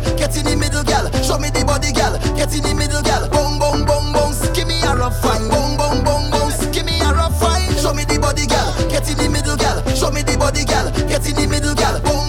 gal, get in the middle girl. show me the body girl. get in the middle girl. bong bong bong bong, give me a rough fine, bong bong bong bong, give me a rough fine, show me the body girl. get in the middle girl. show me the body girl. get in the middle girl. bong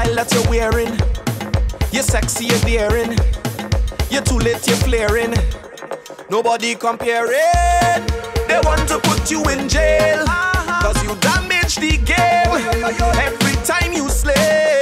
style that you're wearing. You're sexy, you're daring. You're too late, you're flaring. Nobody comparing. They want to put you in jail. Uh-huh. Cause you damage the game every time you slay.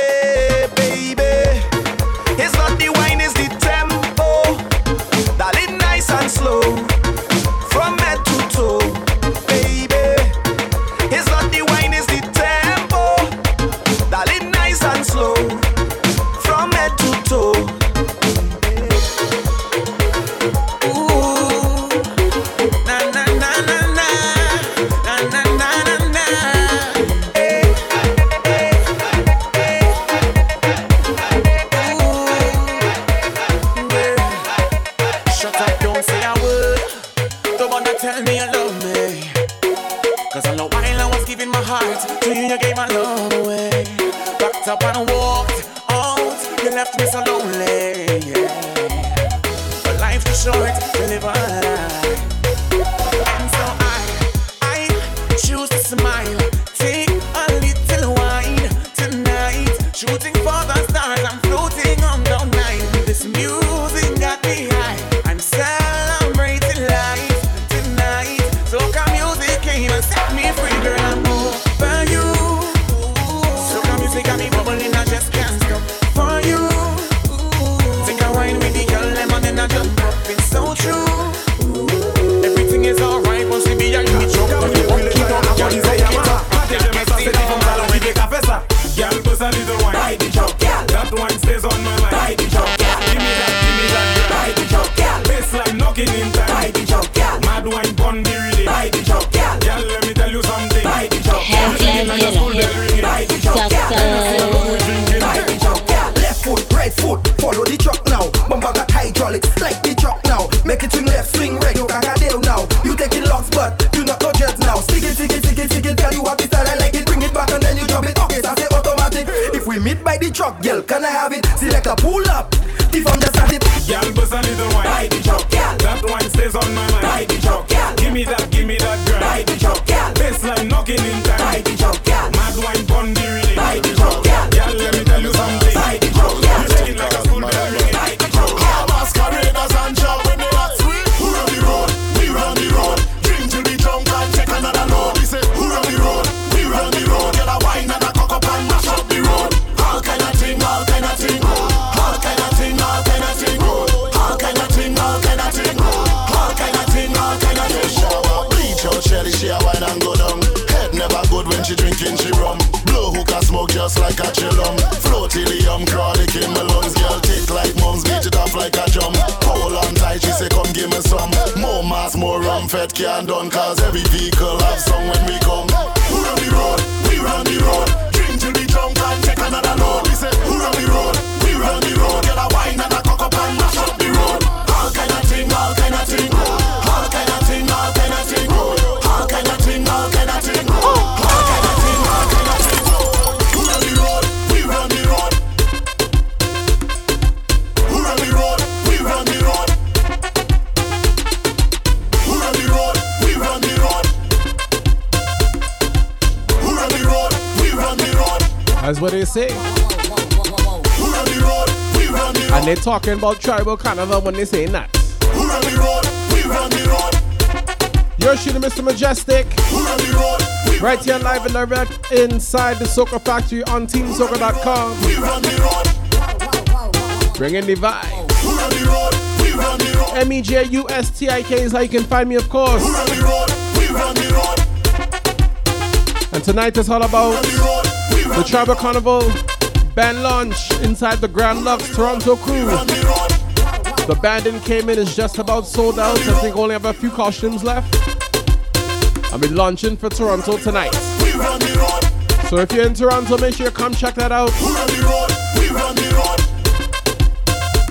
say. The and they're talking about tribal carnival when they say that. You're shooting Mr. Mejustik. Right here live and direct inside the Soca Factory on TeamSoca.com. Bringing the vibe. M-E-J-U-S-T-I-K is how you can find me, of course. And tonight is all about the Tribal Carnival band launch inside the Grand Lux Toronto crew. The banding came in is just about sold out. I think only have a few costumes left. I'll be launching for Toronto tonight. So if you're in Toronto, make sure you come check that out.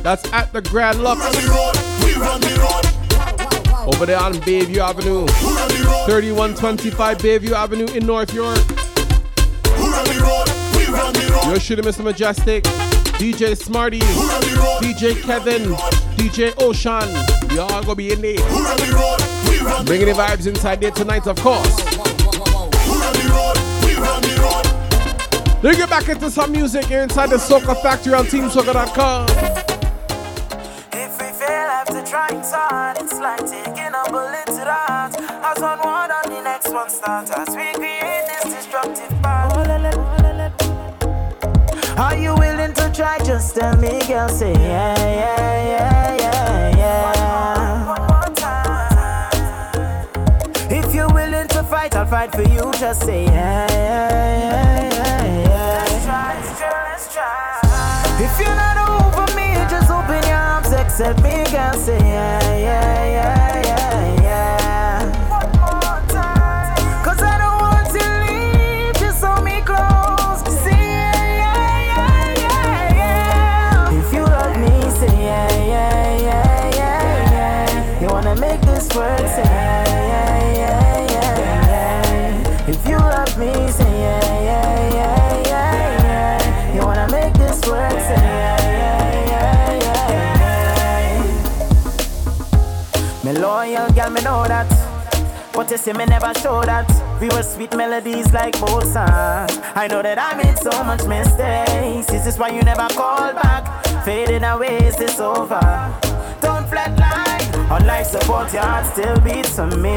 That's at the Grand Lux. Over there on Bayview Avenue. 3125 Bayview Avenue in North York. You're shooting Mr. Mejustik, DJ Smarty, DJ Kevin, DJ Ocean. We all gonna be in there. Bringing the vibes inside there tonight, of course. Let's get back into some music here inside the Soca Factory on TeamSoca.com. Trying hard, it's like taking a bullet to the heart. As one word on the next one starts, as we create this destructive path. Are you willing to try? Just tell me, girl. Say yeah, yeah, yeah, yeah, yeah. One more, one more time. If you're willing to fight, I'll fight for you. Just say yeah, yeah, yeah, yeah, yeah. Let's try, let's try, let's try. If you're not over me, just open your arms, accept me, girl. Say yeah, yeah, yeah, yeah, this work, say yeah, yeah, yeah, yeah, yeah. If you love me, say yeah, yeah, yeah, yeah, yeah. You wanna make this work, say yeah, yeah, yeah, yeah, yeah. Me loyal girl, me know that. But you see me never show that. We were sweet melodies like both songs. I know that I made so much mistakes. This is this why you never called back? Fading away, is this over? Don't flatline. On life support, your heart still beats for me.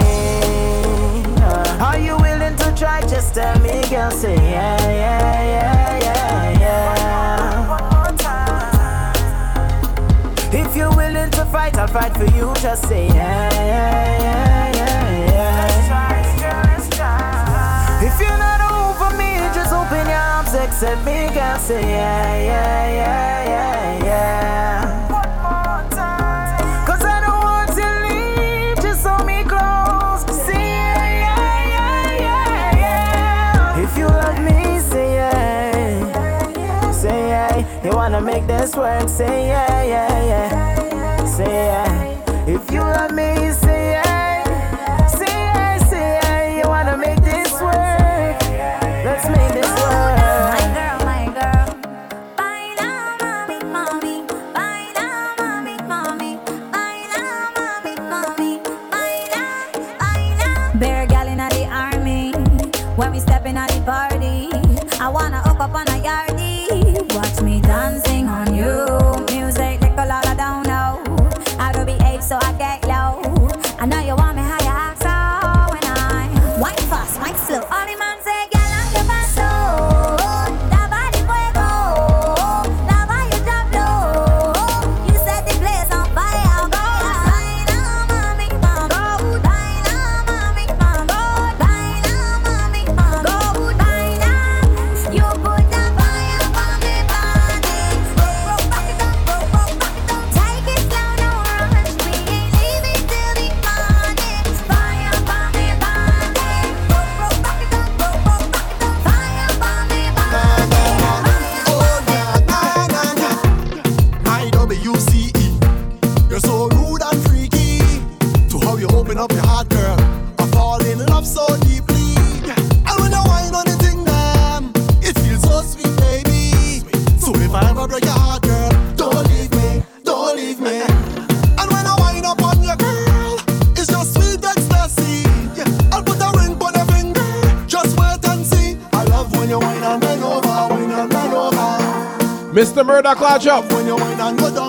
Uh, Are you willing to try? Just tell me, girl. Say yeah, yeah, yeah, yeah, yeah. If you're willing to fight, I'll fight for you. Just say yeah, yeah, yeah, yeah, yeah. If you're not over me, just open your arms, accept me, girl. Say yeah, yeah, yeah, yeah, yeah. Wanna make this work, say yeah, yeah, yeah. Say yeah. If you love me, say Mr. Up. When you whine and go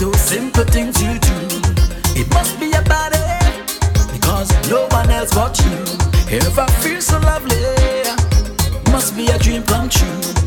those simple things you do. It must be about it, because no one else but you ever feels so lovely. Must be a dream come true.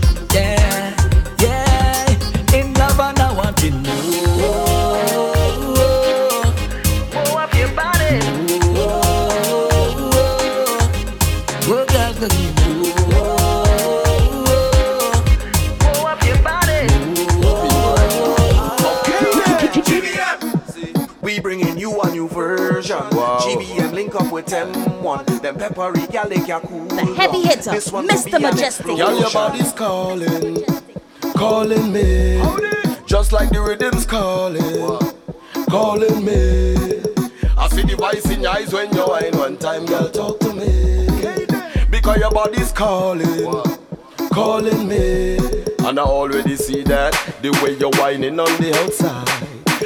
them one. Them peppery gal they can cool. The heavy hitter, this one Mr. Mejustik. Y'all your body's calling, calling me. Just like the rhythm's calling, calling me. I see the vice in your eyes when you whine one time, girl, talk to me. Because your body's calling, calling me. And I already see that the way you're whining on the outside.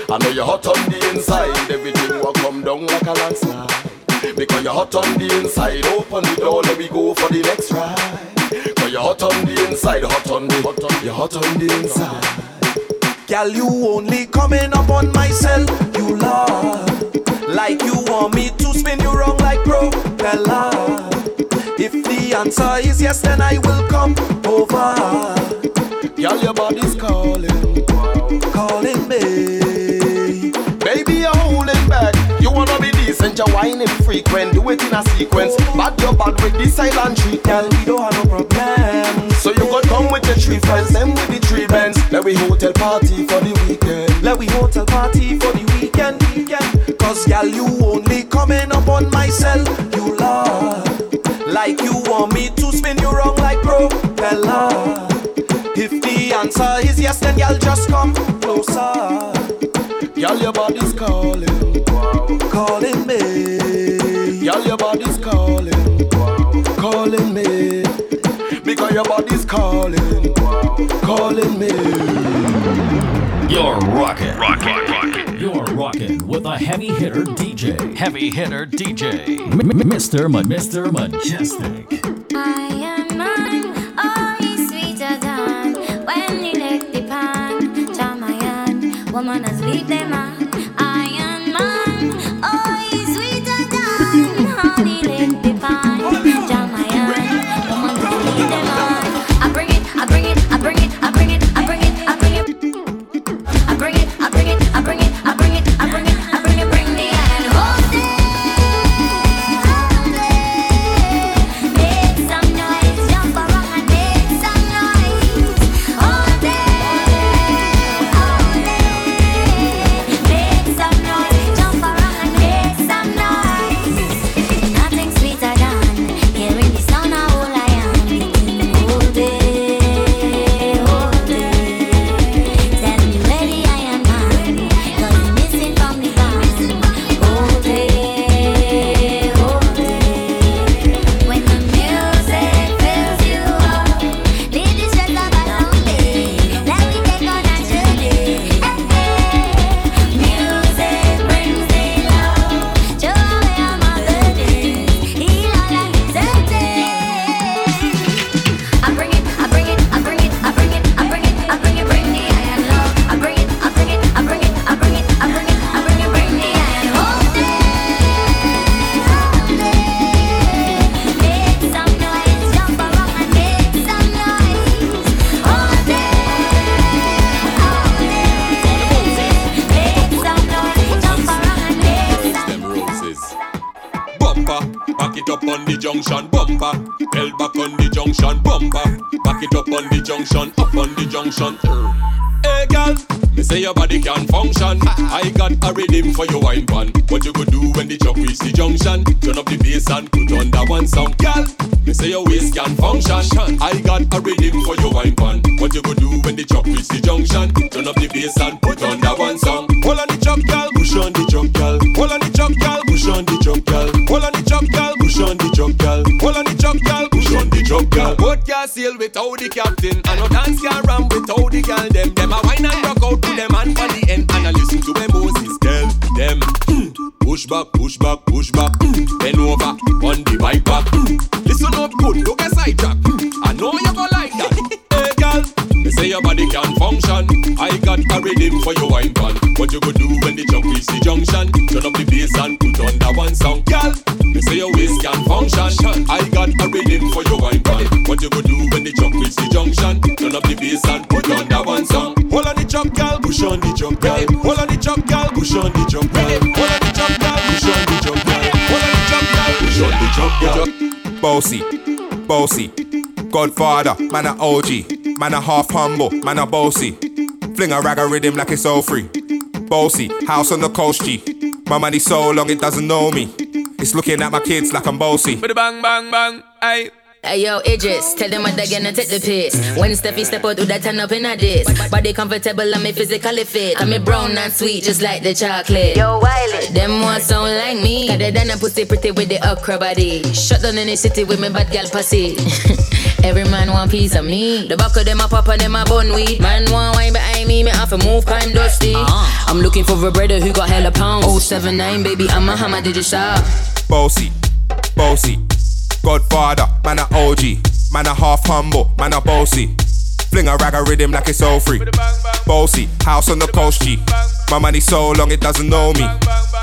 I know you're hot on the inside. Everything will come down like a landslide. Because you're hot on the inside, open the door, let me go for the next ride. Cause you're hot on the inside, hot on the, hot on, you're hot on the inside. Girl, you only coming up on myself, you love. Like you want me to spin you wrong like propeller. If the answer is yes, then I will come over. Girl, your body's calling, calling me. Be decent, whining frequent. Do it in a sequence. Bad your bad with this silent treat, girl. We don't have no problem. So you could come with your three friends, them with the three bands. Let we hotel party for the weekend. Let we hotel party for the weekend, weekend. Cause girl, you only coming up on my cell. You love. Like you want me to spin you wrong like propeller. If the answer is yes, then y'all just come closer. Y'all, your body's calling, calling me. Y'all, your body's calling, calling me. Because your body's calling, calling me. You're rocking. Rocking. Rocking. You're rocking with a heavy hitter DJ. Heavy hitter DJ. M- M- Mr. Ma- Mr. Mejustik. Iron Man, oh, he's sweeter than when he lick the pan. Jamayan, woman has leave them man. Godfather, man a OG, man a half humble, man a bossy. Fling a rag a rhythm like it's all free. Bossy, house on the coast G. My money so long it doesn't know me. It's looking at my kids like I'm bossy. But bang bang bang, aye. Hey yo, Idris, tell them what they're gonna take the piss. When Steffi step out, do that turn up in a diss. Body comfortable, I'm a physically fit. I'm a brown and sweet, just like the chocolate. Yo, Wiley, them ones sound like me. Got than a pussy pretty with the okra body. Shut down in the city with me bad gal pussy. Every man want piece of me. The back of them a pop and them a bun weed. Man want wine behind me, me have to move kind dusty. Uh-huh. I'm looking for a brother who got hella pounds. 079, baby, I'm a hammer, did you shop? Bossy, bossy, Godfather, man a OG, man a half humble, man a bossy. Fling a rag a rhythm like it's all free. Bossy, house on the coast G. My money so long it doesn't know me.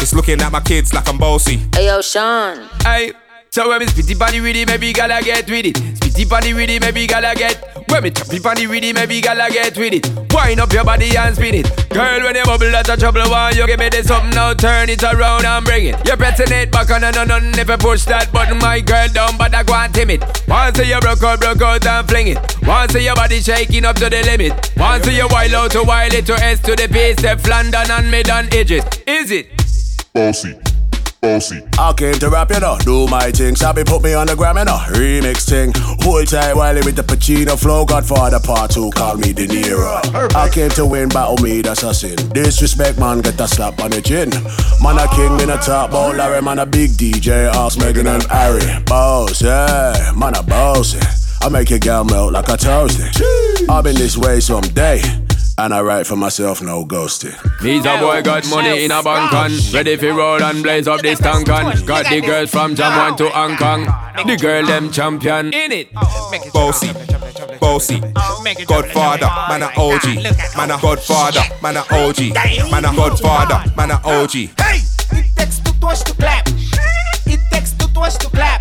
It's looking at my kids like I'm bossy. Hey yo, Sean. Hey, So when me spitty body with it, maybe gala get with it. Spitty body with it, maybe gala get. When me choppy body with it, maybe gala get with it. Wind up your body and spin it. Girl, when you bubble, that's a trouble. Why you give me this something now? Turn it around and bring it. You're pressing it back on and on and if you push that button, my girl down, but I go and timid. Once you broke out, broke out and fling it. Once your body shaking up to the limit. Once you wild out to wild it to S to the base, step London and mid and edges. Is it? Bossy. Bossy. I came to rap, you know, do my thing. Sabi put me on the gram, you know, remix thing. Hold tight while with the Pacino flow. Godfather part two, call me De Niro. I came to win, battle me, that's a sin. Disrespect, man, get a slap on the chin. Man, a king, me a top ball, Larry, man, a big DJ, ask Megan and Harry. Boss, yeah, man, a boss, yeah. I make your girl melt like a toasty. I've been this way someday. And I write for myself, no ghosting. Me's a boy got money in a bank and ready for roll and blaze up this tank and got the girls from Jamwan to Hong Kong. The girl them champion in it. Bossy, bossy, Godfather, man a OG, man a Godfather, man a OG, man a Godfather, man a OG. Hey, it takes two toes to clap. It takes two toes to clap.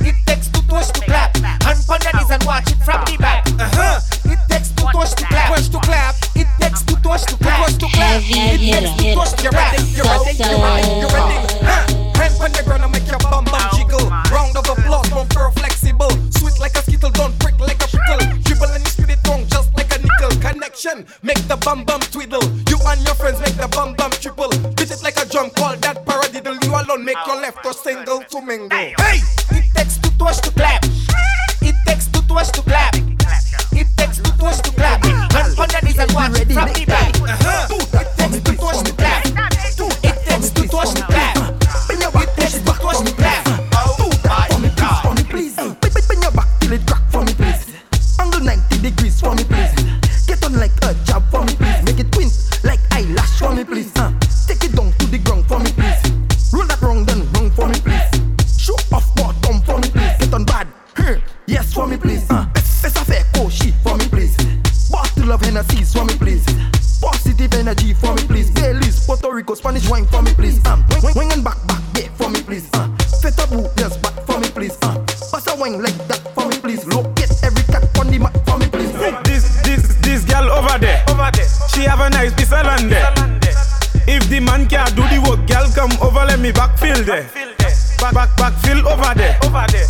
It takes two toes to clap. Hand on the knees and watch it from the back. Uh-huh. It takes two toes to clap. Toes to clap. It takes two toes to clap. Toes to clap. It takes two toes to clap. You're ready, you're ready, you're ready. Huh. Hand on the ground and make your bum bum jiggle. Round of applause, more girl flexible. Sweet like a skittle, don't prick like a prickle. Dribble and you spin it wrong just like a nickel. Connection, make the bum bum twiddle. You and your friends make the bum bum triple. Beat it like a drum, call that paradiddle. You alone make your left or single to mingle. Hey, it backfill there. Back, back, backfill over there, over there.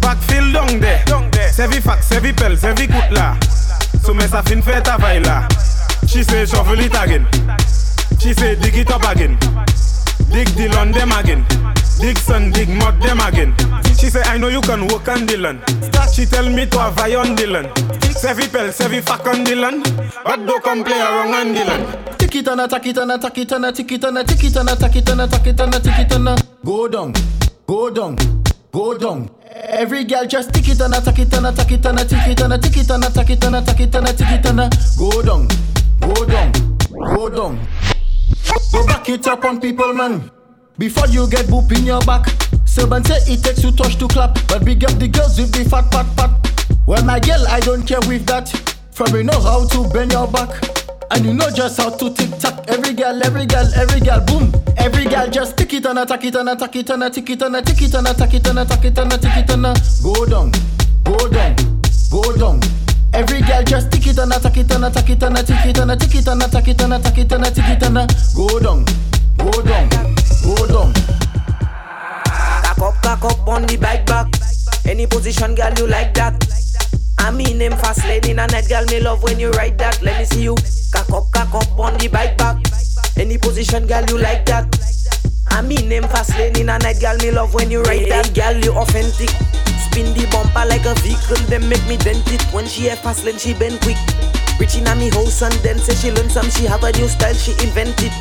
Backfill down there, down there. Sevi fax, sevi pel, sevi kutla. So me sa fin feta vaila. She say shuffle it again. She say dig it up again. Dig the land them again. Dig sun, dig mud them again. She say I know you can work on the land. She tell me to have on the land. Sevi pel, sevi fuck on the land. But don't come play around on the land. It and a tack it and a tack it and a tick it and tick it and a tack it and a tack it and a tick it and go down, go down, go down. Every girl just tick it and a tack it and a tack it and a tick it and tick it and a tack it and a tack it and a tick it and go down, go down, go down. Go back it up on people, man. Before you get boop in your back. Servant say it takes two touch to clap, but big up the girls with the fat fat fat. Well, my girl, I don't care with that. From you know how to bend your back. And you know just how to tick tock. Every girl, every girl, every girl, boom. Every girl just tick it and attack it and attack it and tick it and a tick it and attack it and attack it and tick it and go down, go down, go down. Every girl just tick it and attack it and attack it and tick it and tick it and attack it and attack it and tick it and go down, go down, go down. Cock up, cock up on the bike back. Any position, girl, you like that. I mean him fast lane in a net, girl, me love when you ride that. Let me see you. Cock up, cock up on the bike back. Any position, girl, you like that. I mean him fast lane in a night, girl, me love when you ride that. Girl, you authentic. Spin the bumper like a vehicle, then make me dent it. When she have fast lane, she bend quick. Reaching at me house and then say she learn some, she have a new style, she invented.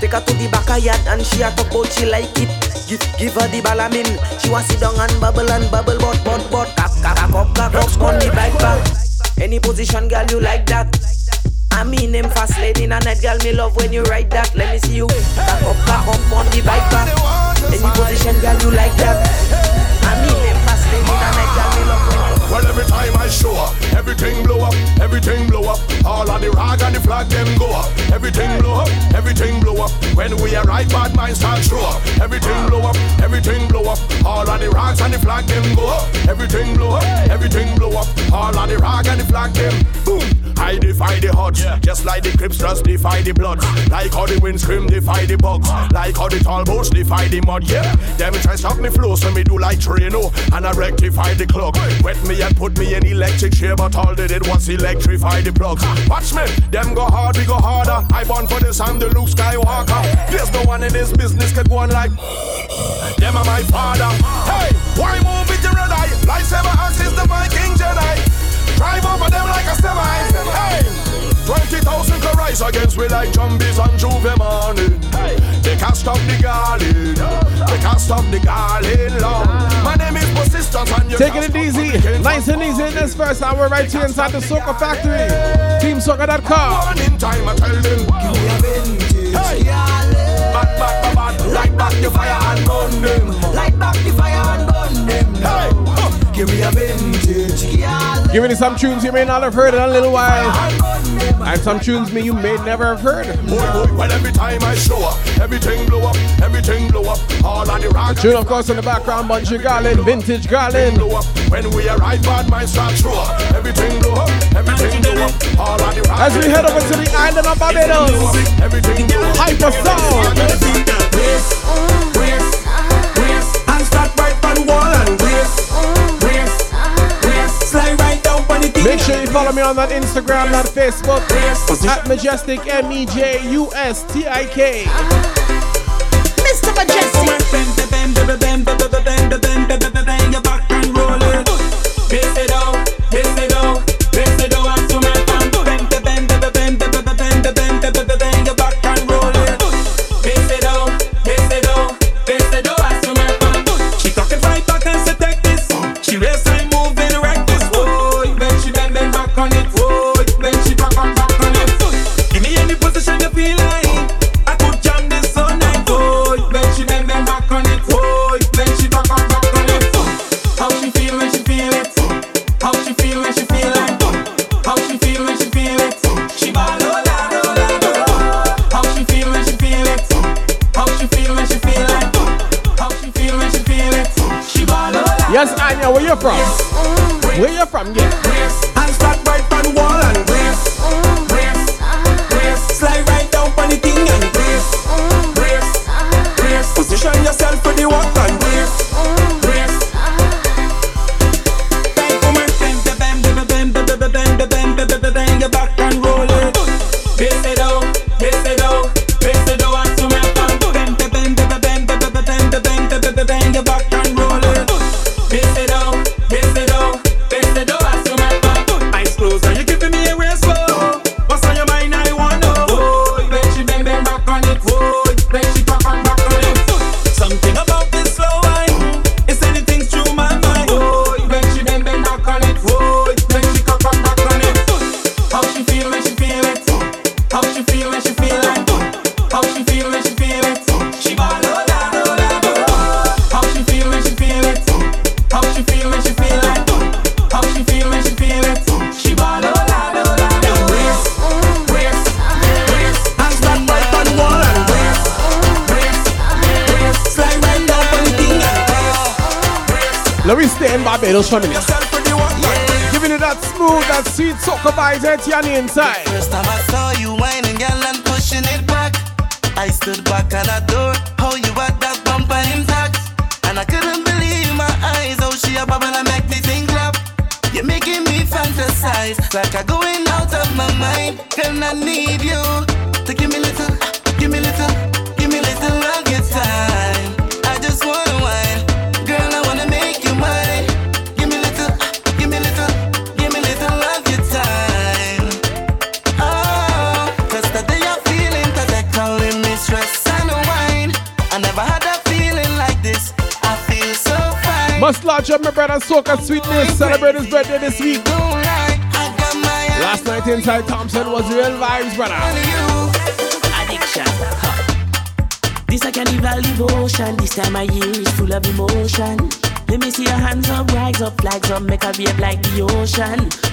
Take her to the back of yard and she a talk about she like it. Give, give her the balamin. She want sit down and bubble and bubble, but but but cock cock cock up cock on the bike back. Any position, girl, you like that. I mean them fast lane in a night, girl, me love when you ride that. Let me see you cock up cock up on the bike back. Any position, girl, you like that. I mean them fast lane in a night, girl, me love. Well, every time I show up, everything blow up, everything blow up. All of the rag and the flag them go up. Everything blow up, everything blow up. When we arrive, bad minds start show up. Everything blow up, everything blow up. All of the rag dance and the flag them go up. Everything blow up, everything blow up. All of the rock and the flag them boom. I defy the odds, just like the Crips just defy the bloods. Like how the wind scream defy the bugs. Like how the tall boats defy the mud. Yeah, them try stop me flow, so me do like Trino and I rectify the clock. Wet me and put me in electric chair, but all they did was electrify the plugs. Watch me, them go hard, we go harder. I born for this, I'm the Luke Skywalker. There's no one in this business could go on like them are my father. Hey, why move with the red eye? Lightsaber axis the Viking Jedi. Drive over them like a semi. Hey. 20,000 can rise against we like zombies on J'ouvert morning. They can't stop the garden. They can't stop the garden long. My name is Persistence and you Taking it easy, nice and easy in this first hour right here inside the Soca Factory. TeamSoca.com. One in time I tell them. Hey. Back, back, back, back. Light back the fire and burn them. Light back the fire and burn them. Hey. Give me a vintage. Giving you some tunes you may not have heard in a little while. And some tunes me you may never have heard. Boy, boy, well every time I show up, everything blow up, everything blow up. All of the rock. Tune, of course, in the background, Bunji Garlin, Vintage Garlin. When we arrive, bad minds start throw up. Everything blow up, everything blow up. All of the rock. As we head over to the island of Barbados, everything blow up. Hypasounds. Brace, brace, brace, and start right on wall and brace, Make sure you follow me on that Instagram, that Facebook, at Mejustik M E J U S T I K. Mr. Mejustik.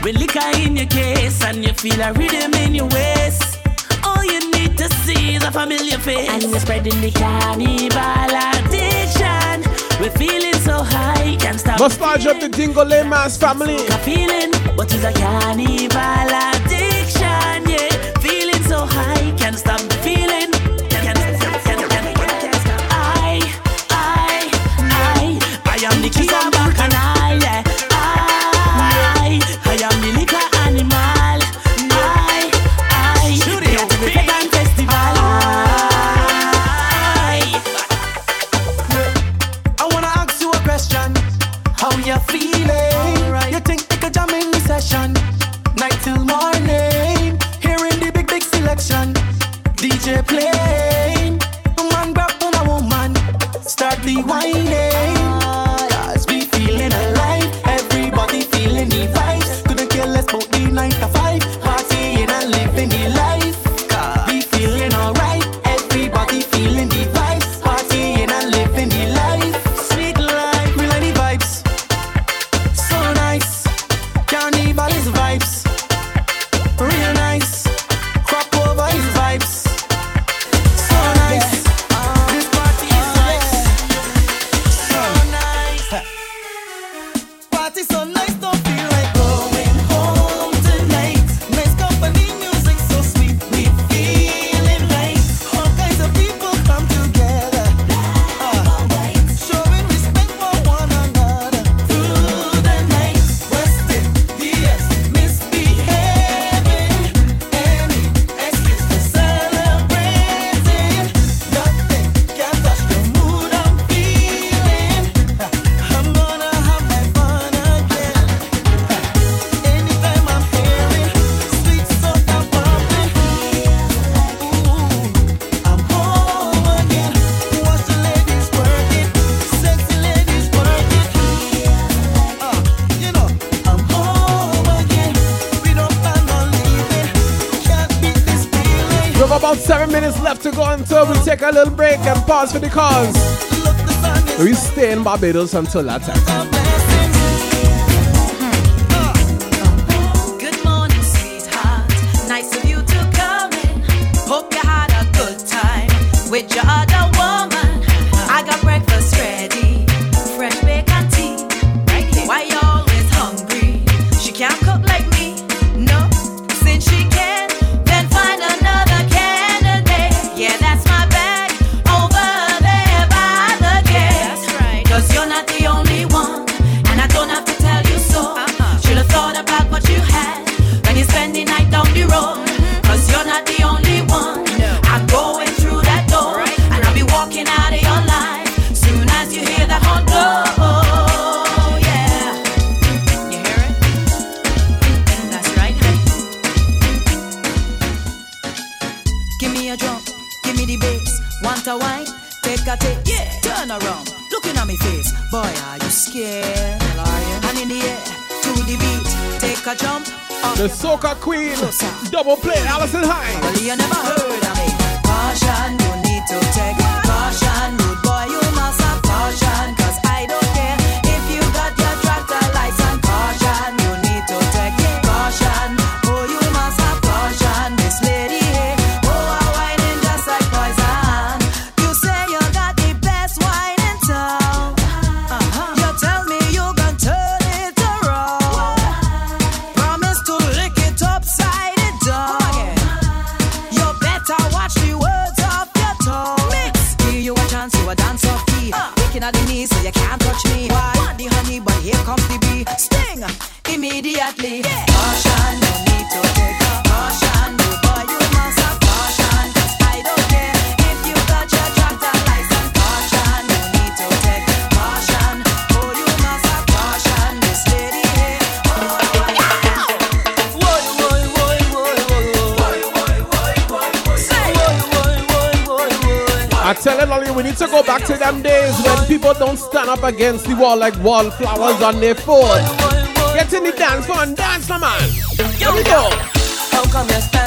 With liquor in your case and you feel a rhythm in your waist. All you need to see is a familiar face. And you're spreading the carnival addiction. We're feeling so high, can't stop. Must up the Dingo Lay family. family. A feeling, but it's a carnival. addiction. cause, for the cause. We stay in Barbados until that time. The soca queen, double play, Alison Hinds. Well, you never heard of me. Caution, you need to take. to them days when people don't stand up against the wall like wallflowers on their foot. Get in the dance floor and dance, man. Here we go. How come you stand?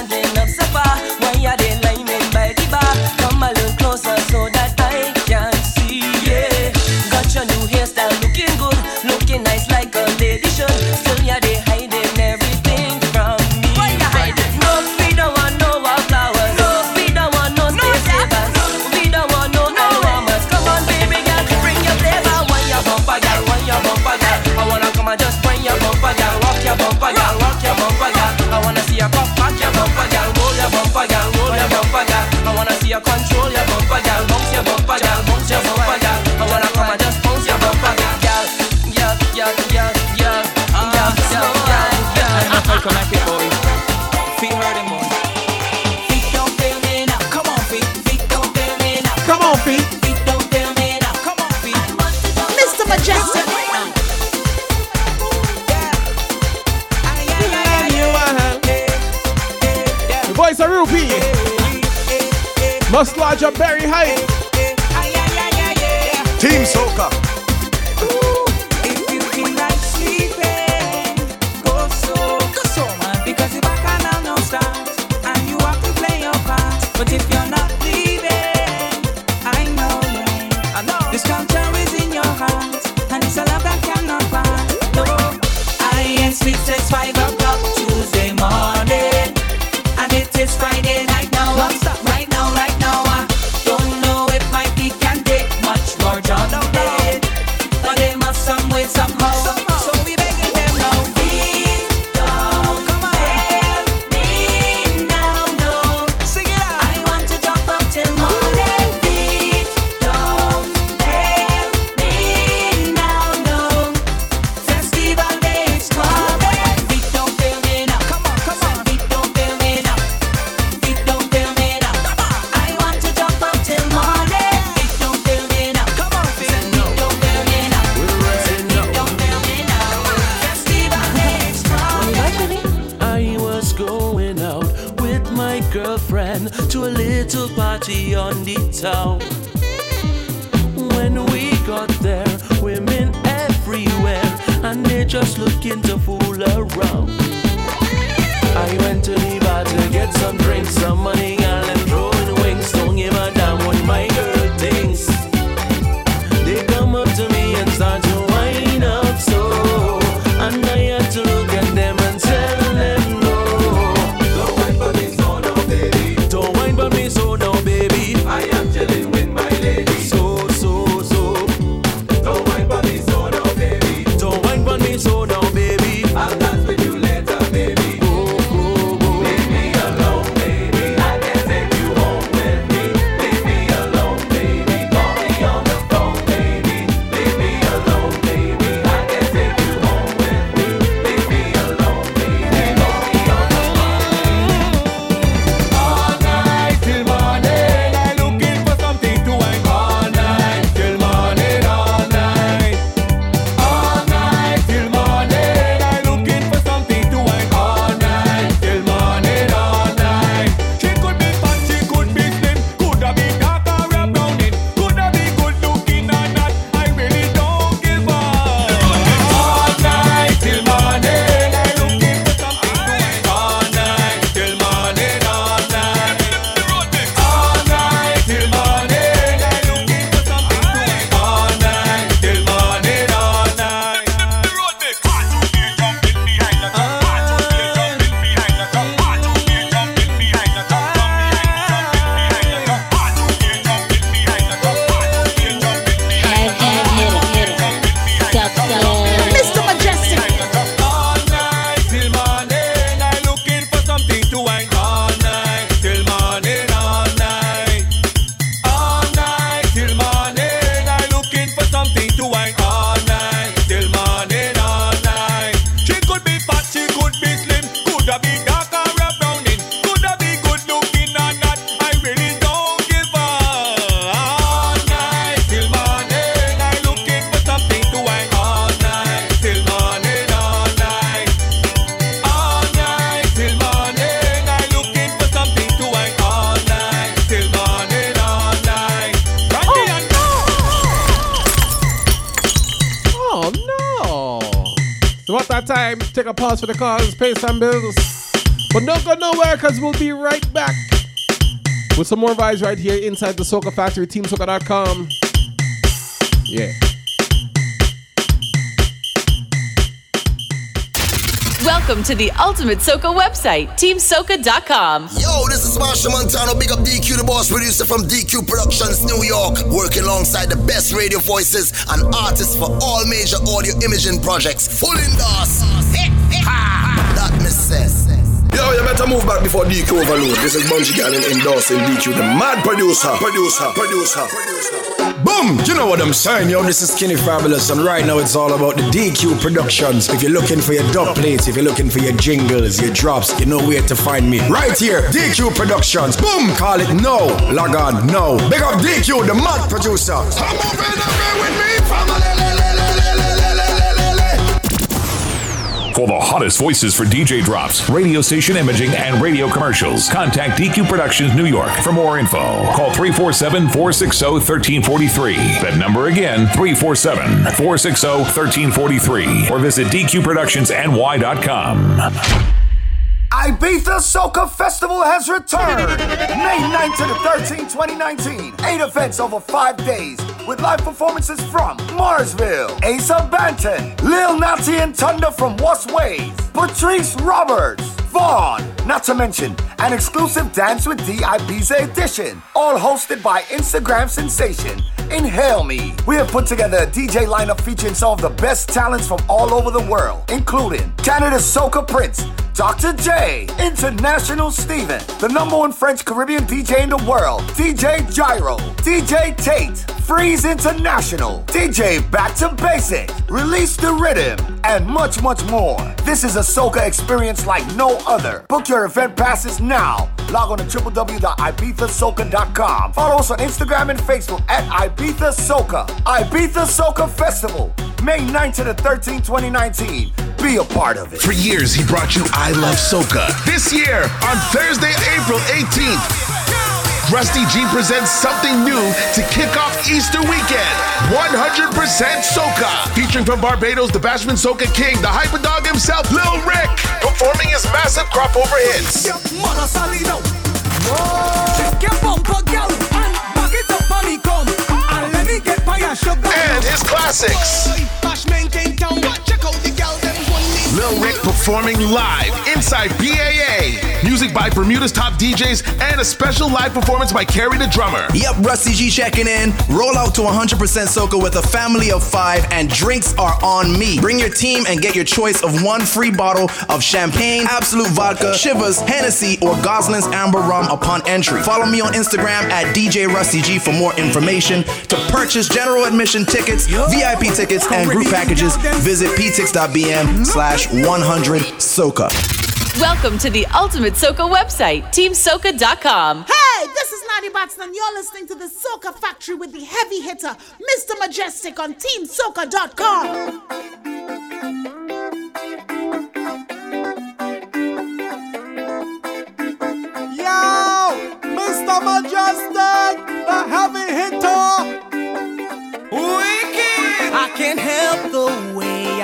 for the cause, pay some bills. But don't go nowhere because we'll be right back with some more vibes right here inside the Soca Factory, teamsoca.com. Yeah. Welcome to the Ultimate Soca website, TeamSoca.com. Yo, this is Machel Montano, big up DQ, the boss producer from DQ Productions, New York, working alongside the best radio voices and artists for all major audio imaging projects. Full endorse. Hey. That. Yo, you better move back before DQ overload. This is Bunji Garlin endorsing DQ, the mad producer, producer, producer, producer. Boom! You know what I'm saying, yo. This is Skinny Fabulous, and right now it's all about the DQ Productions. If you're looking for your dub plates, if you're looking for your jingles, your drops, you know where to find me. Right here, DQ Productions. Boom! Call it no. Log on, no. Big up DQ, the mad producer. Come over with me, family. For the hottest voices for DJ drops, radio station imaging, and radio commercials, contact DQ Productions New York for more info. Call 347 460 1343. That number again, 347 460 1343. Or visit DQProductionsNY.com. Ibiza Soca Festival has returned. May 9th to the 13th, 2019. Eight events over five days with live performances from Marsville, Asa Bantan, Lil Natty and Thunder from What's Ways, Patrice Roberts, Vaughn, not to mention an exclusive Dance with D edition, all hosted by Instagram sensation Inhale Me. We have put together a DJ lineup featuring some of the best talents from all over the world, including Canada's Soca Prince, Dr. J, International Steven, the number one French Caribbean DJ in the world, DJ Gyro, DJ Tate, Freeze International, DJ Back to Basic, Release the Rhythm, and much, much more. This is a Soca experience like no other. Book your event passes now. Log on to www.ibithasoca.com. Follow us on Instagram and Facebook at Ibiza Soca. Ibiza Festival, May 9th to the 13th, 2019. Be a part of it. For years, he brought you I Love Soca. This year, on Thursday, April 18th, Rusty G presents something new to kick off Easter weekend. 100% Soca. Featuring from Barbados, the Bashment Soca King, the Hyperdog himself, Lil Rick, performing his massive crop over hits. And his classics. Lil Rick performing live inside BAA. Music by Bermuda's top DJs and a special live performance by Carrie the drummer. Yep, Rusty G checking in. Roll out to 100% Soca with a family of five, and drinks are on me. Bring your team and get your choice of one free bottle of champagne, Absolut Vodka, Chivas, Hennessy, or Gosling's Amber Rum upon entry. Follow me on Instagram at DJ Rusty G for more information. To purchase general admission tickets, VIP tickets, and group packages, visit ptix.bm slash 100 Soca. Welcome to the Ultimate Soca website, teamsoca.com. Hey, this is Nadia Batson, and you're listening to the Soca Factory with the heavy hitter, Mr. Mejustik on TeamSoca.com. Yo, Mr. Mejustik, the heavy hitter.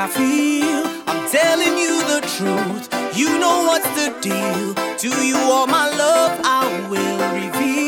I feel. I'm telling you the truth. You know what's the deal. To you, all my love I will reveal.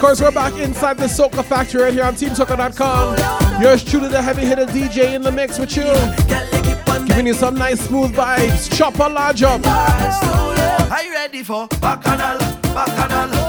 course, we're back inside the Soca Factory right here on TeamSoca.com. Yours truly, the heavy hitter DJ in the mix with you. Giving you some nice smooth vibes. Chopper large up. Are you ready for Bacchanal? Bacchanal.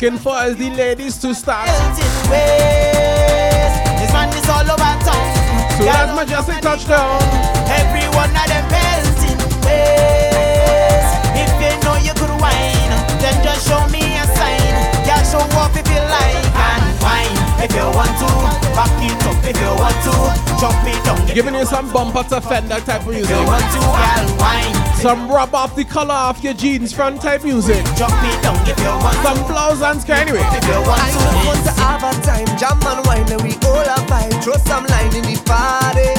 looking for is the ladies to start. So that's Mejustik touchdown. Every one of them belting ways. If you know you could whine, then just show me a sign. Yeah, show off if you like and whine if you want to. Back it up if you want to. Jump it down. Giving you some bumper to fender type of music. Some rub off the color off your jeans front type music. Jump it down if you want Some flowers and sky anyway. If you want I to. I want to have a time. Jam and wine and we all have vibe. Throw some line in the party.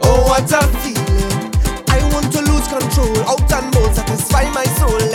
Oh, what a feeling. I want to lose control. Out and more satisfy my soul.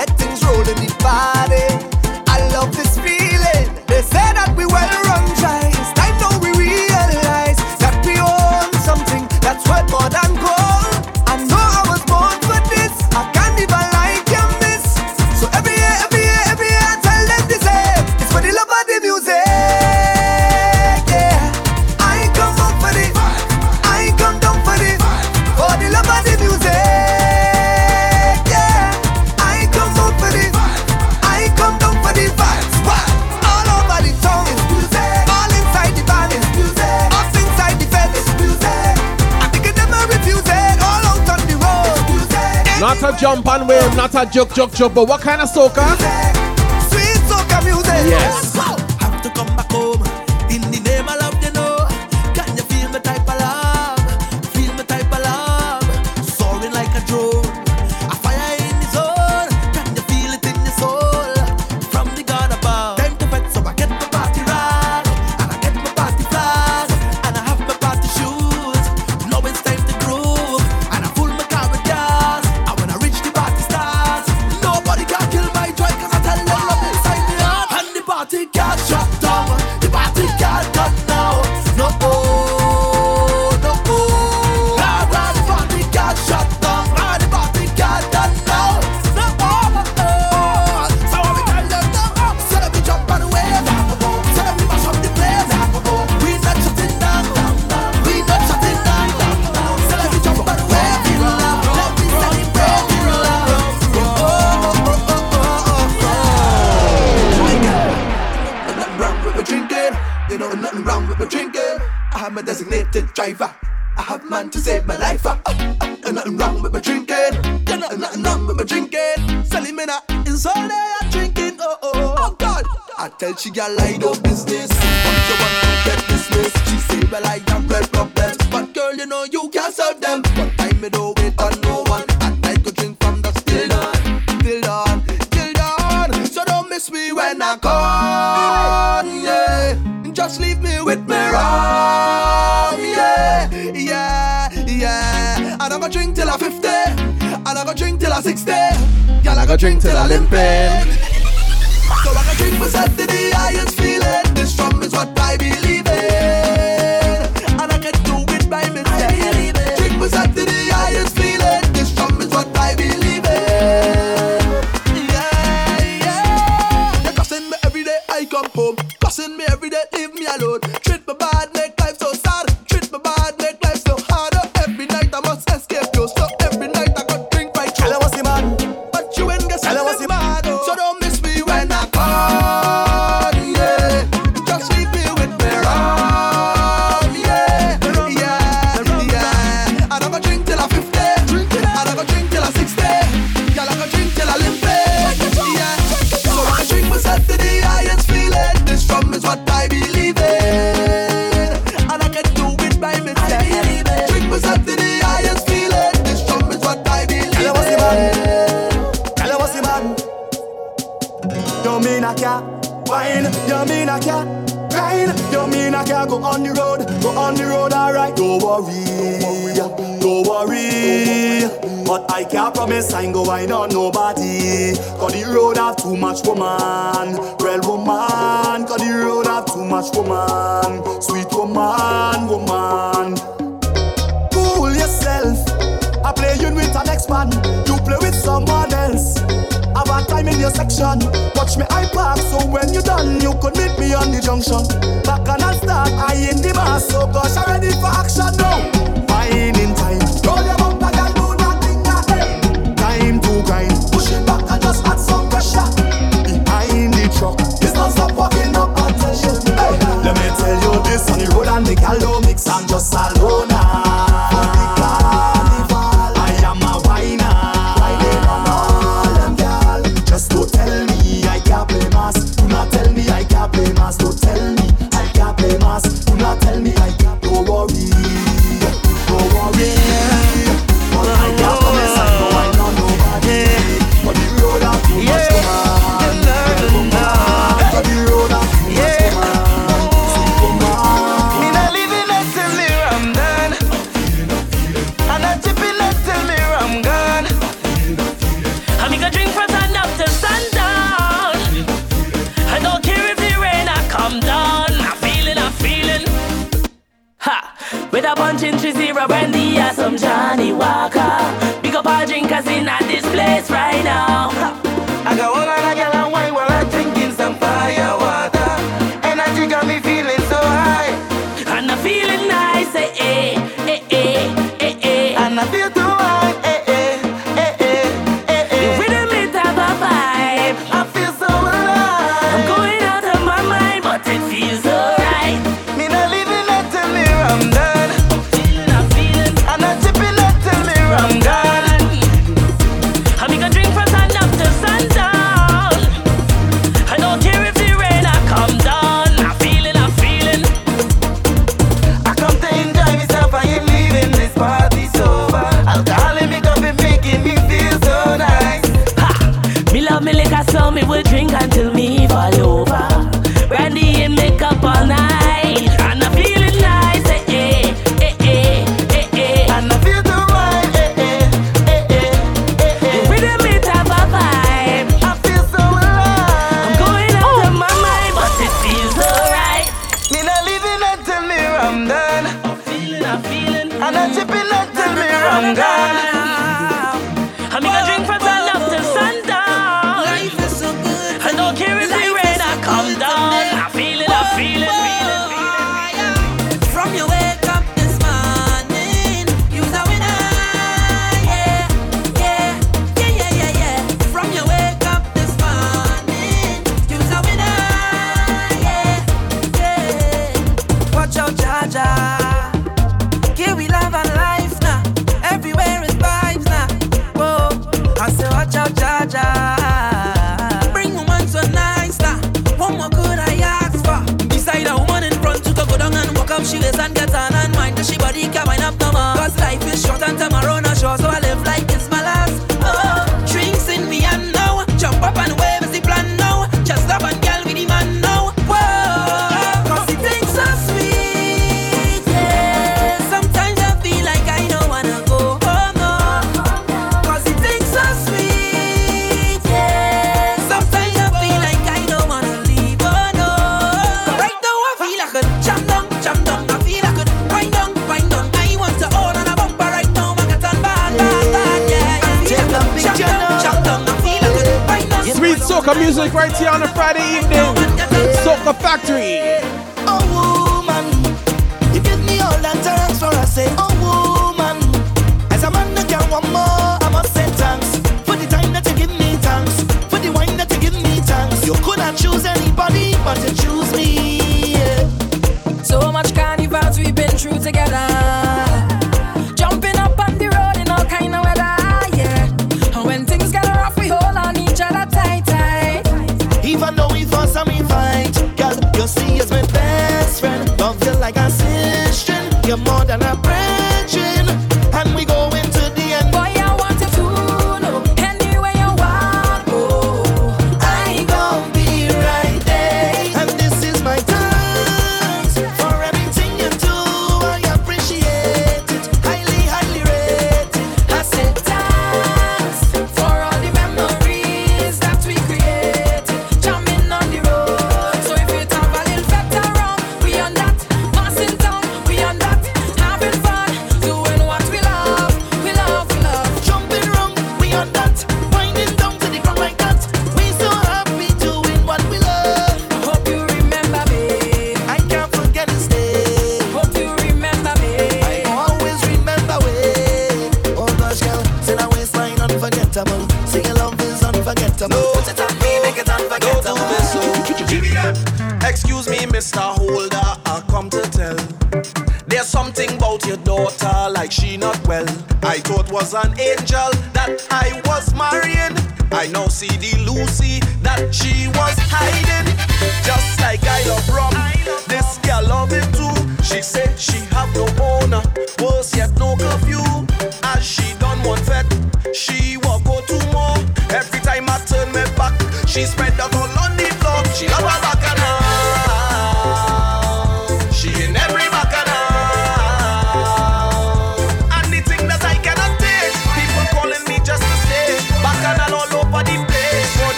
not a joke, joke, joke, but what kind of soccer? waistline go wine on nobody. Cause the road have too much woman. Real woman. Cause the road have too much woman. Sweet woman, woman. Cool yourself. I play you with an ex-man. You play with someone else. Have a time in your section. Watch me I park so when you done, you could meet me on the junction. Back and I start I in the mass. So gosh, I'm ready for action now.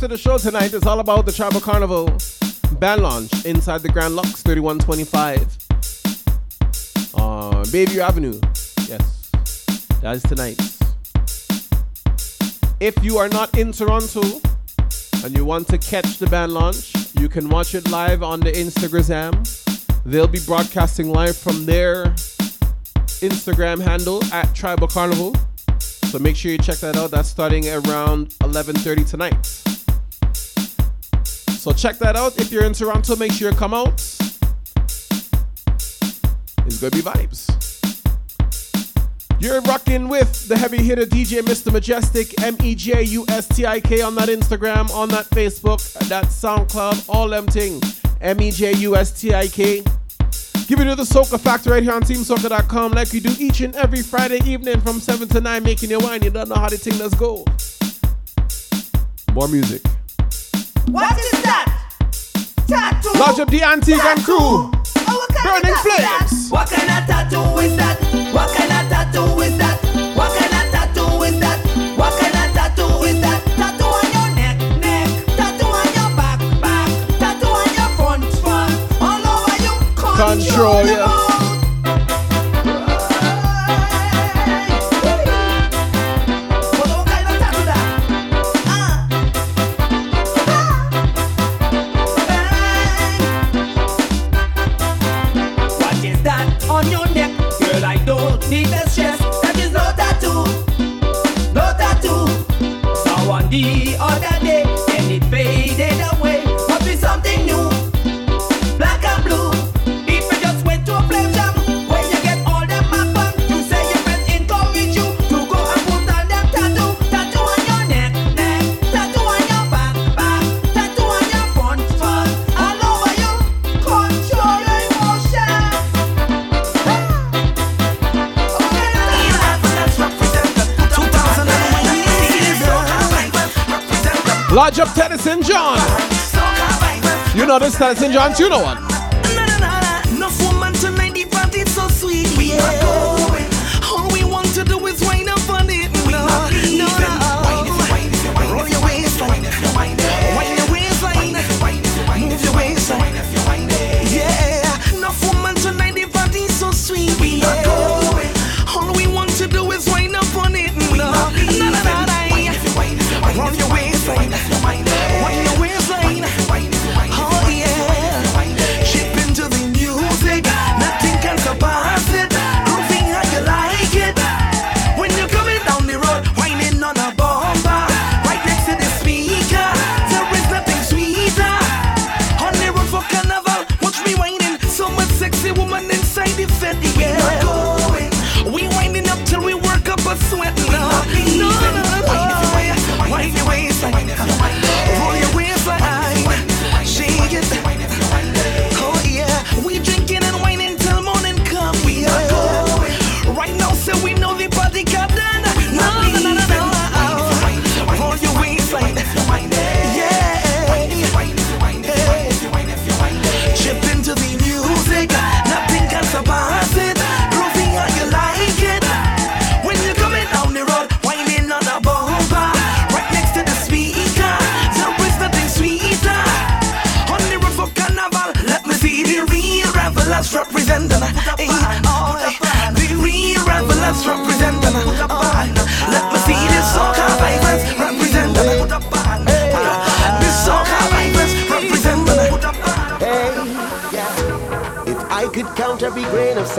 After the show tonight, it's all about the Tribal Carnival band launch inside the Grand Lux 3125 on Bayview Avenue. Yes, that is tonight. If you are not in Toronto and you want to catch the band launch, you can watch it live on the Instagram. They'll be broadcasting live from their Instagram handle at Tribal Carnival. So make sure you check that out. That's starting around 11:30 tonight. So check that out. If you're in Toronto, make sure you come out. It's gonna be vibes. You're rocking with the heavy hitter DJ Mr. Mejustik, M E J U S T I K on that Instagram, on that Facebook, that SoundCloud, all them thing. M E J U S T I K. Giving you the Soca Factory right here on TeamSoca.com, like we do each and every Friday evening from 7 to 9, making you wine. You don't know how the thing does go. More music. What is that? Tattoo. Lodge up the antique and crew. Oh, Burning flames. What kind of tattoo is that? What kind of tattoo is that? What kind of tattoo is that? What kind of tattoo is that? Tattoo on your neck, neck. Tattoo on your back, back. Tattoo on your front, front. All over you. Control, yeah. What up Tennyson John. You know this Tennyson John, you know one.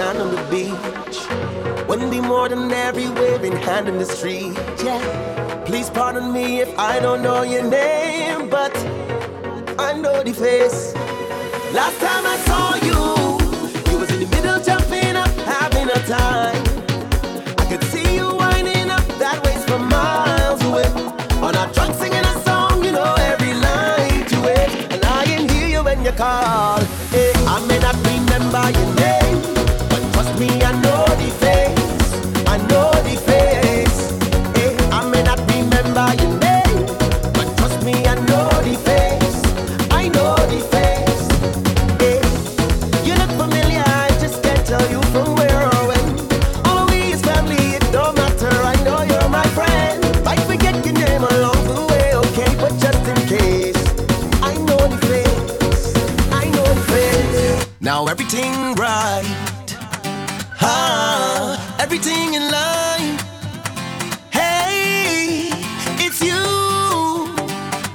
sand on the beach. wouldn't be more than every waving hand in the street. Yeah. Please pardon me if I don't know your name, but I know the face. Last time I saw you, you was in the middle jumping up, having a time.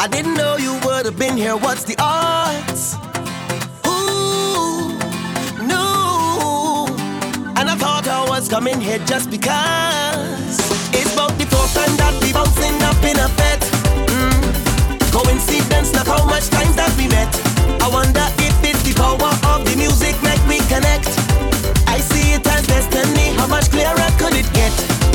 I didn't know you would have been here. What's the odds? Who knew? And I thought I was coming here just because. It's about the fourth time that we bouncing up in a bed. Mm. Coincidence, not how much times that we met. I wonder if it's the power of the music that we connect. I see it as destiny. How much clearer could it get?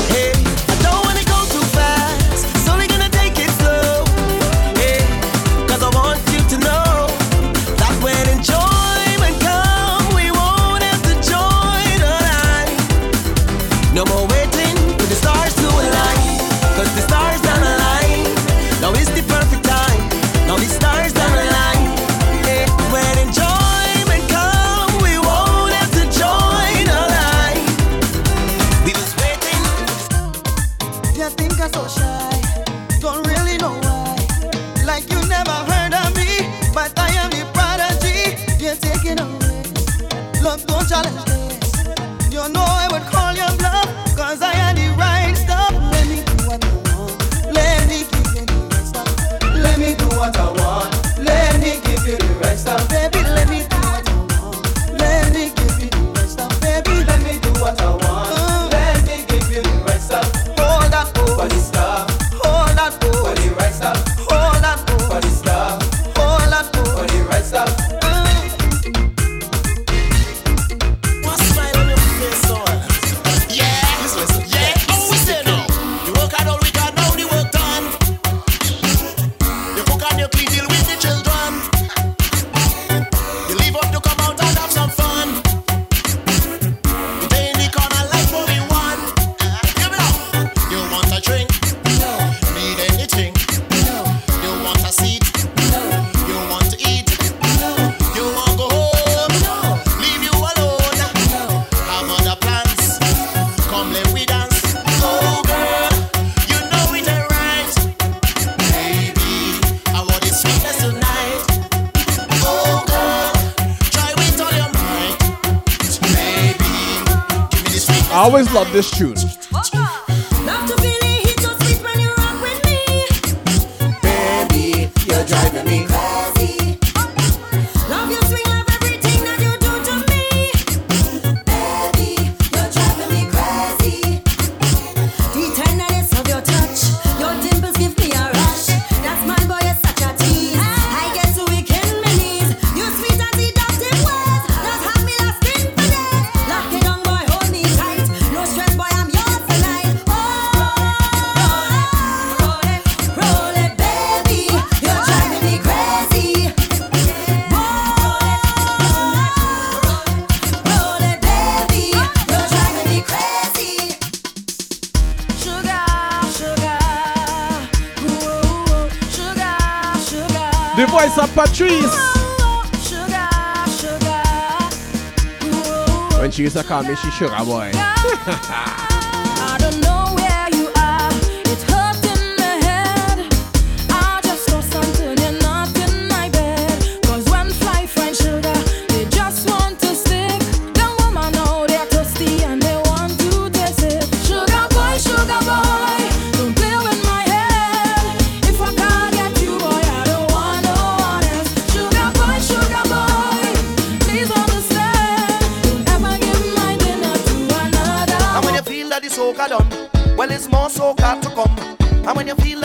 this tune. up, Patrice. Sugar, sugar. When she used to call me, she sugar boy.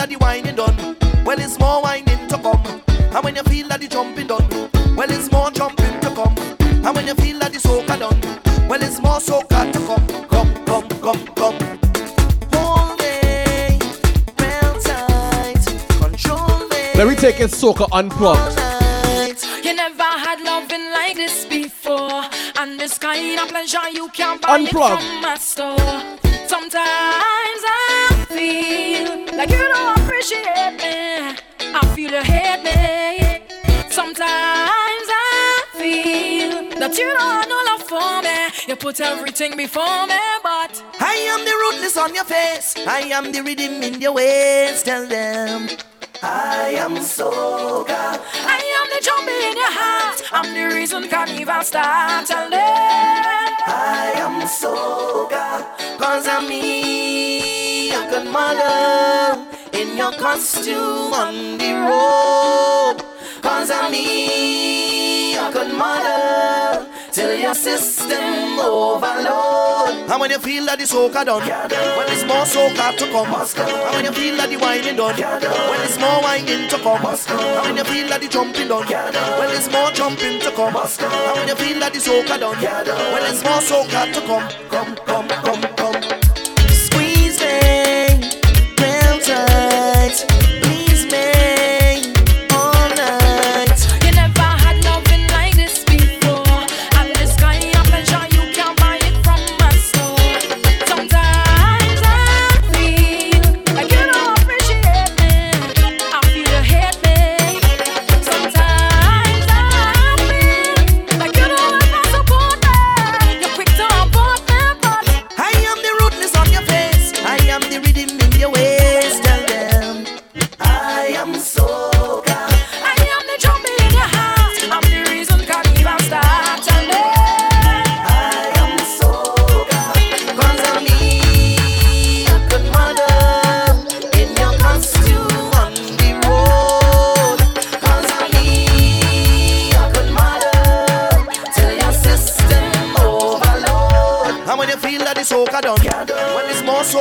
that the whining done, well it's more whining to come. And when you feel that the jumping done, well it's more jumping to come. And when you feel that the soca done, well it's more soca to come. Come, come, come, come. Hold me, real tight, control me. Let me take it soca unplugged. You never had loving like this before. And this kind of pleasure you can't buy Unplug. it from my store. Sometimes You hate me. Sometimes I feel that you don't have no love for me. You put everything before me, but I am the rudeness on your face. I am the rhythm in your ways. Tell them I am soca. I am the jump in your heart. I'm the reason carnival start. Tell them I am soca. Cause I'm me, a good mother. In your costume on the road. Cause I'm me, a good mother. Till your system overload. And when you feel that the soca done, when it's more soca to come. And when you feel that the whining done, when it's more whining to come. And when you feel that the jumping done, when it's more jumping to come. And when you feel that the soca done, when it's more soca to come. Come, come, come, come.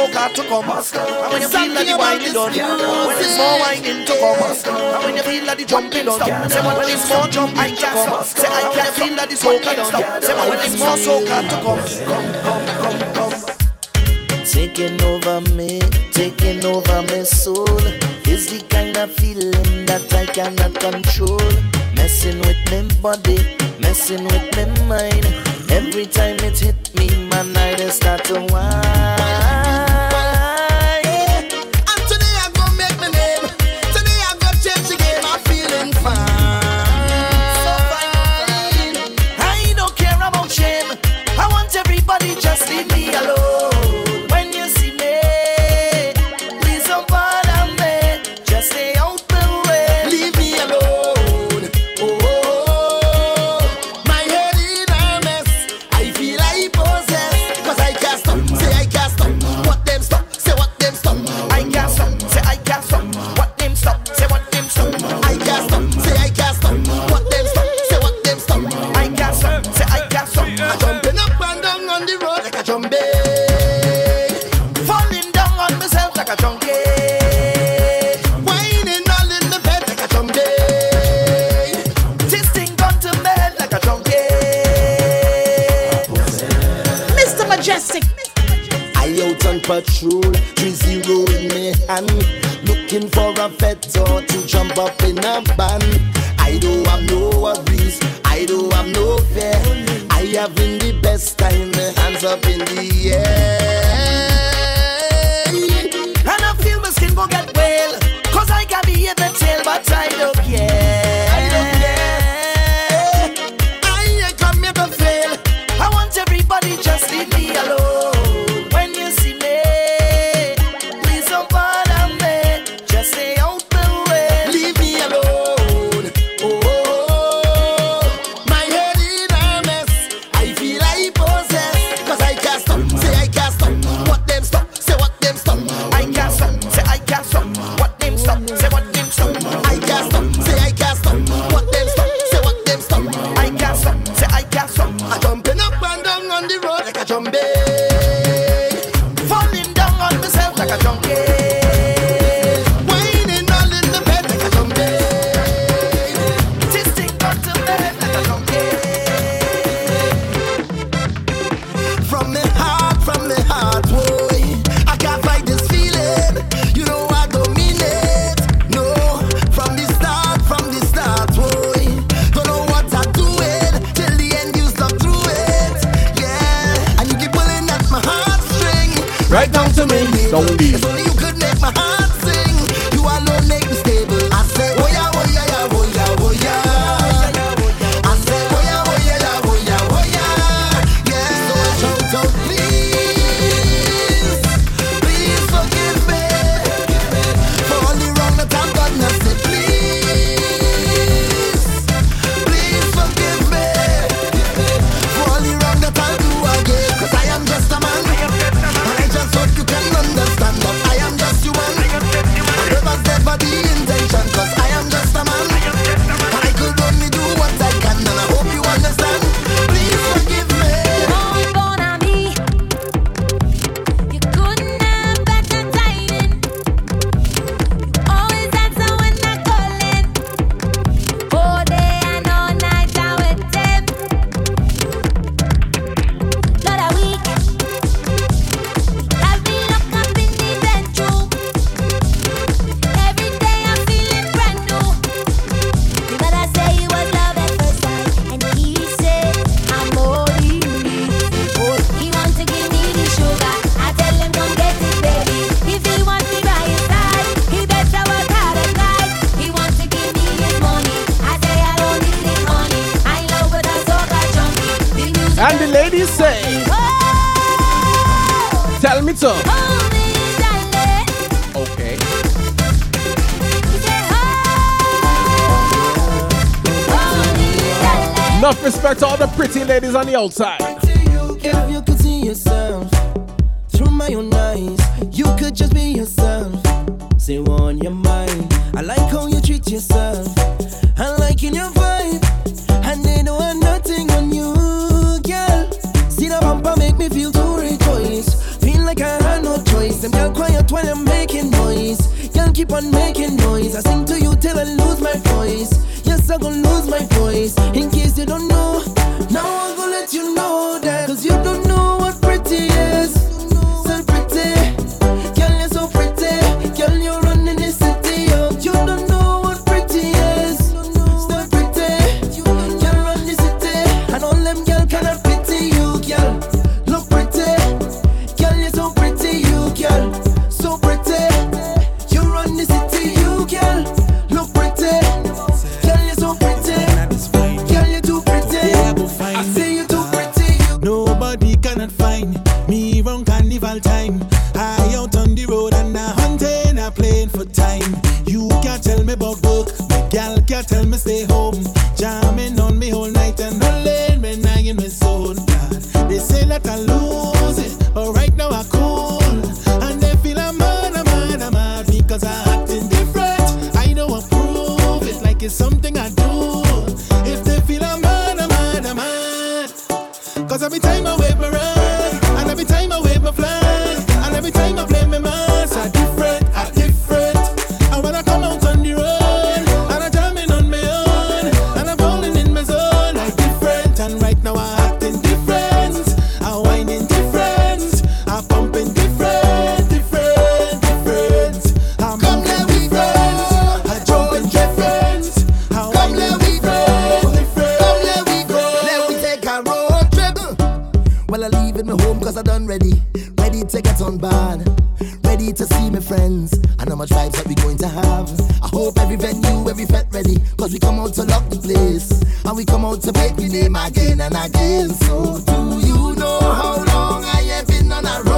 It's more to come. And when you feel that the whining done, when it's more whining to come. And when you feel that the jumping done, say when it's more jumping to come. Say I can feel that the soca done. Say when it's more soca to come. Come, come, come, come. Taking over me, taking over my soul is the kind of feeling that I cannot control. Messing with me body, messing with me mind. Every time it hit me, man, I just start to whine. on the outside. leaving me home cause I done ready. Ready to get on board. Ready to see my friends. And how much vibes that we going to have. I hope every venue, every fet ready. Cause we come out to lock the place. And we come out to make your name again and again. So do you know how long I have been on a road?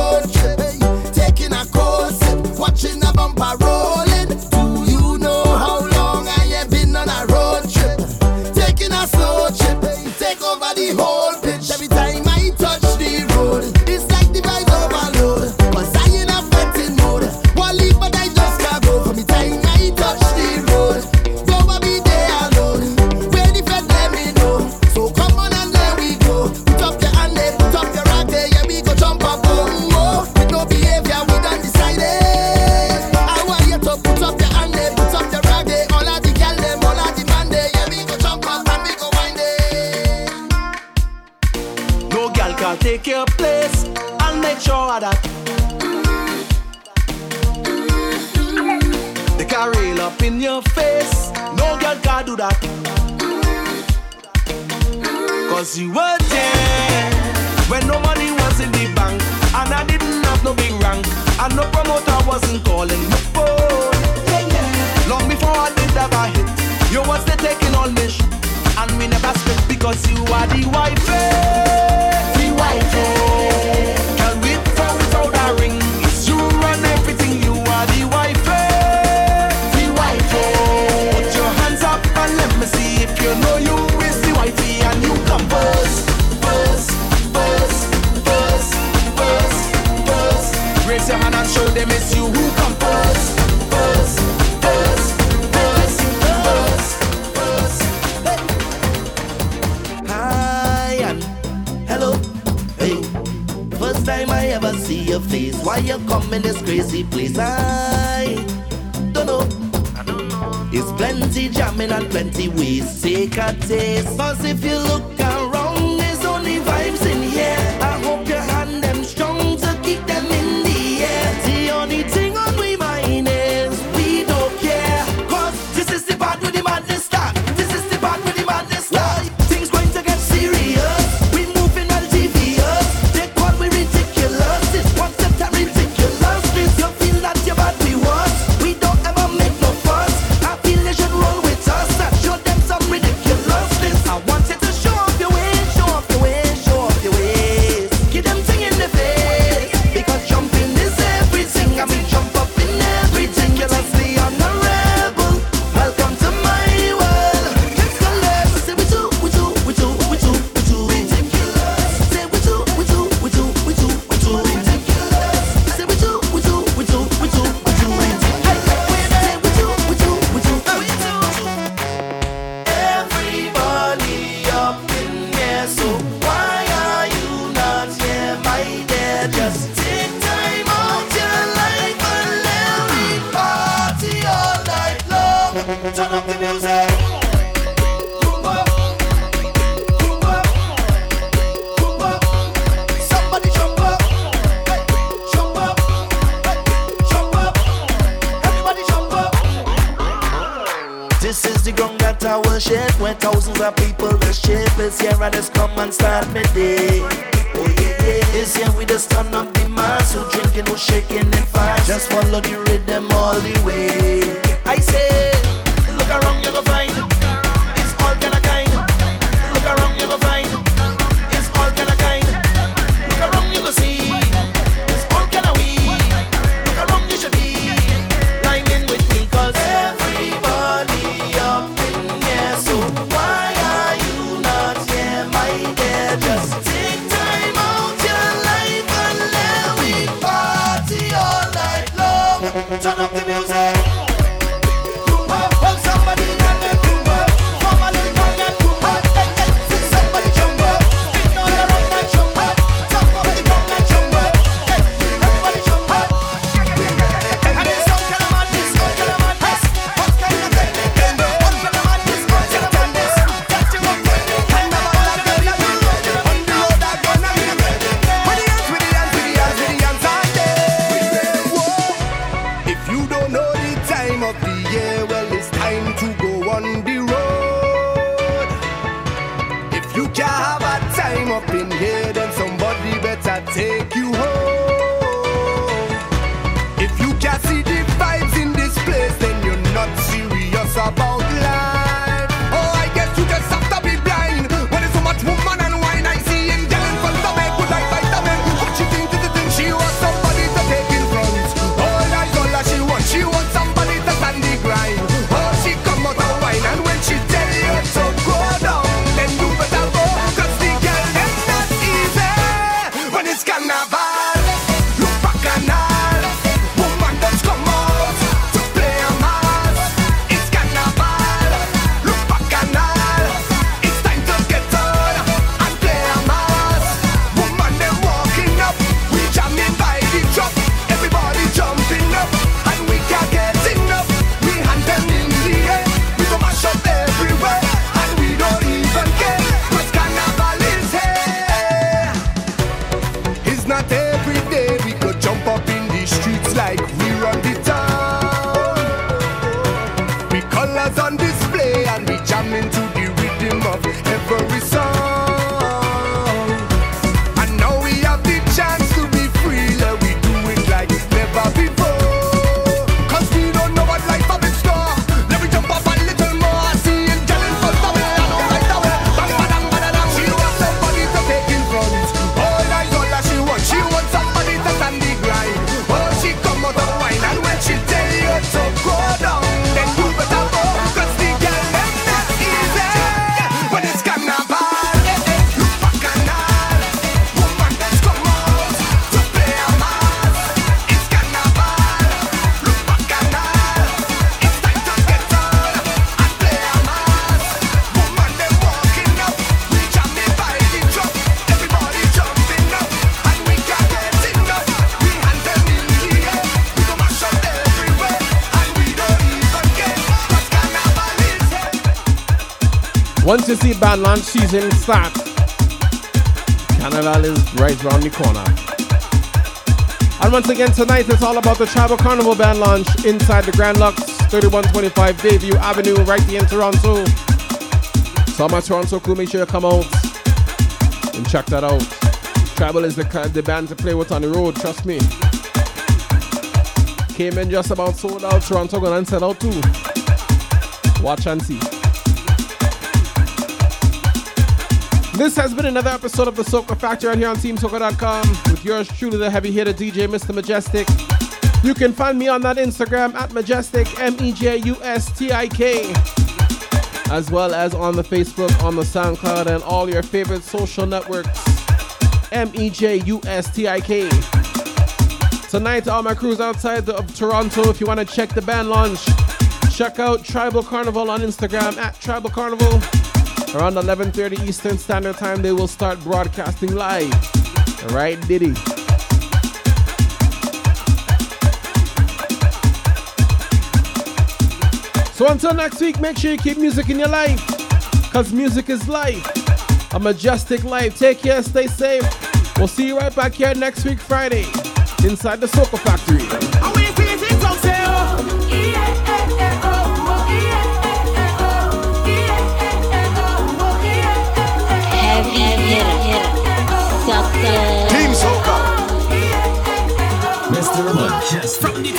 turn up the music. This is the ground that I When thousands of people will shake Let's I just come and start my day. Oh yeah, here we just turn up the mass drinking, who shaking and fast Just follow the rhythm. You see band launch season start, Carnival is right around the corner. And once again, tonight it's all about the Tribal Carnival band launch inside the Grand Luxe 3125 Bayview Avenue, right here in Toronto. So, my Toronto crew, make sure you come out and check that out. Tribal is the, the band to play with on the road, trust me. Came in just about sold out. Toronto gonna sell out too. Watch and see. This has been another episode of the Soca Factory right here on TeamSoca.com with yours truly, the heavy hitter DJ Mr. Mejustik. You can find me on that Instagram at Mejustik, M E J U S T I K, as well as on the Facebook, on the SoundCloud, and all your favorite social networks. M E J U S T I K. Tonight, all my crews outside of Toronto, if you want to check the band launch, check out Tribal Carnival on Instagram at Tribal Carnival. Around 11:30 Eastern Standard Time, they will start broadcasting live. Right, Diddy. So until next week, make sure you keep music in your life, cause music is life. A majestic life. Take care, stay safe. We'll see you right back here next week, Friday inside the Soca Factory. Mr. Mejustik.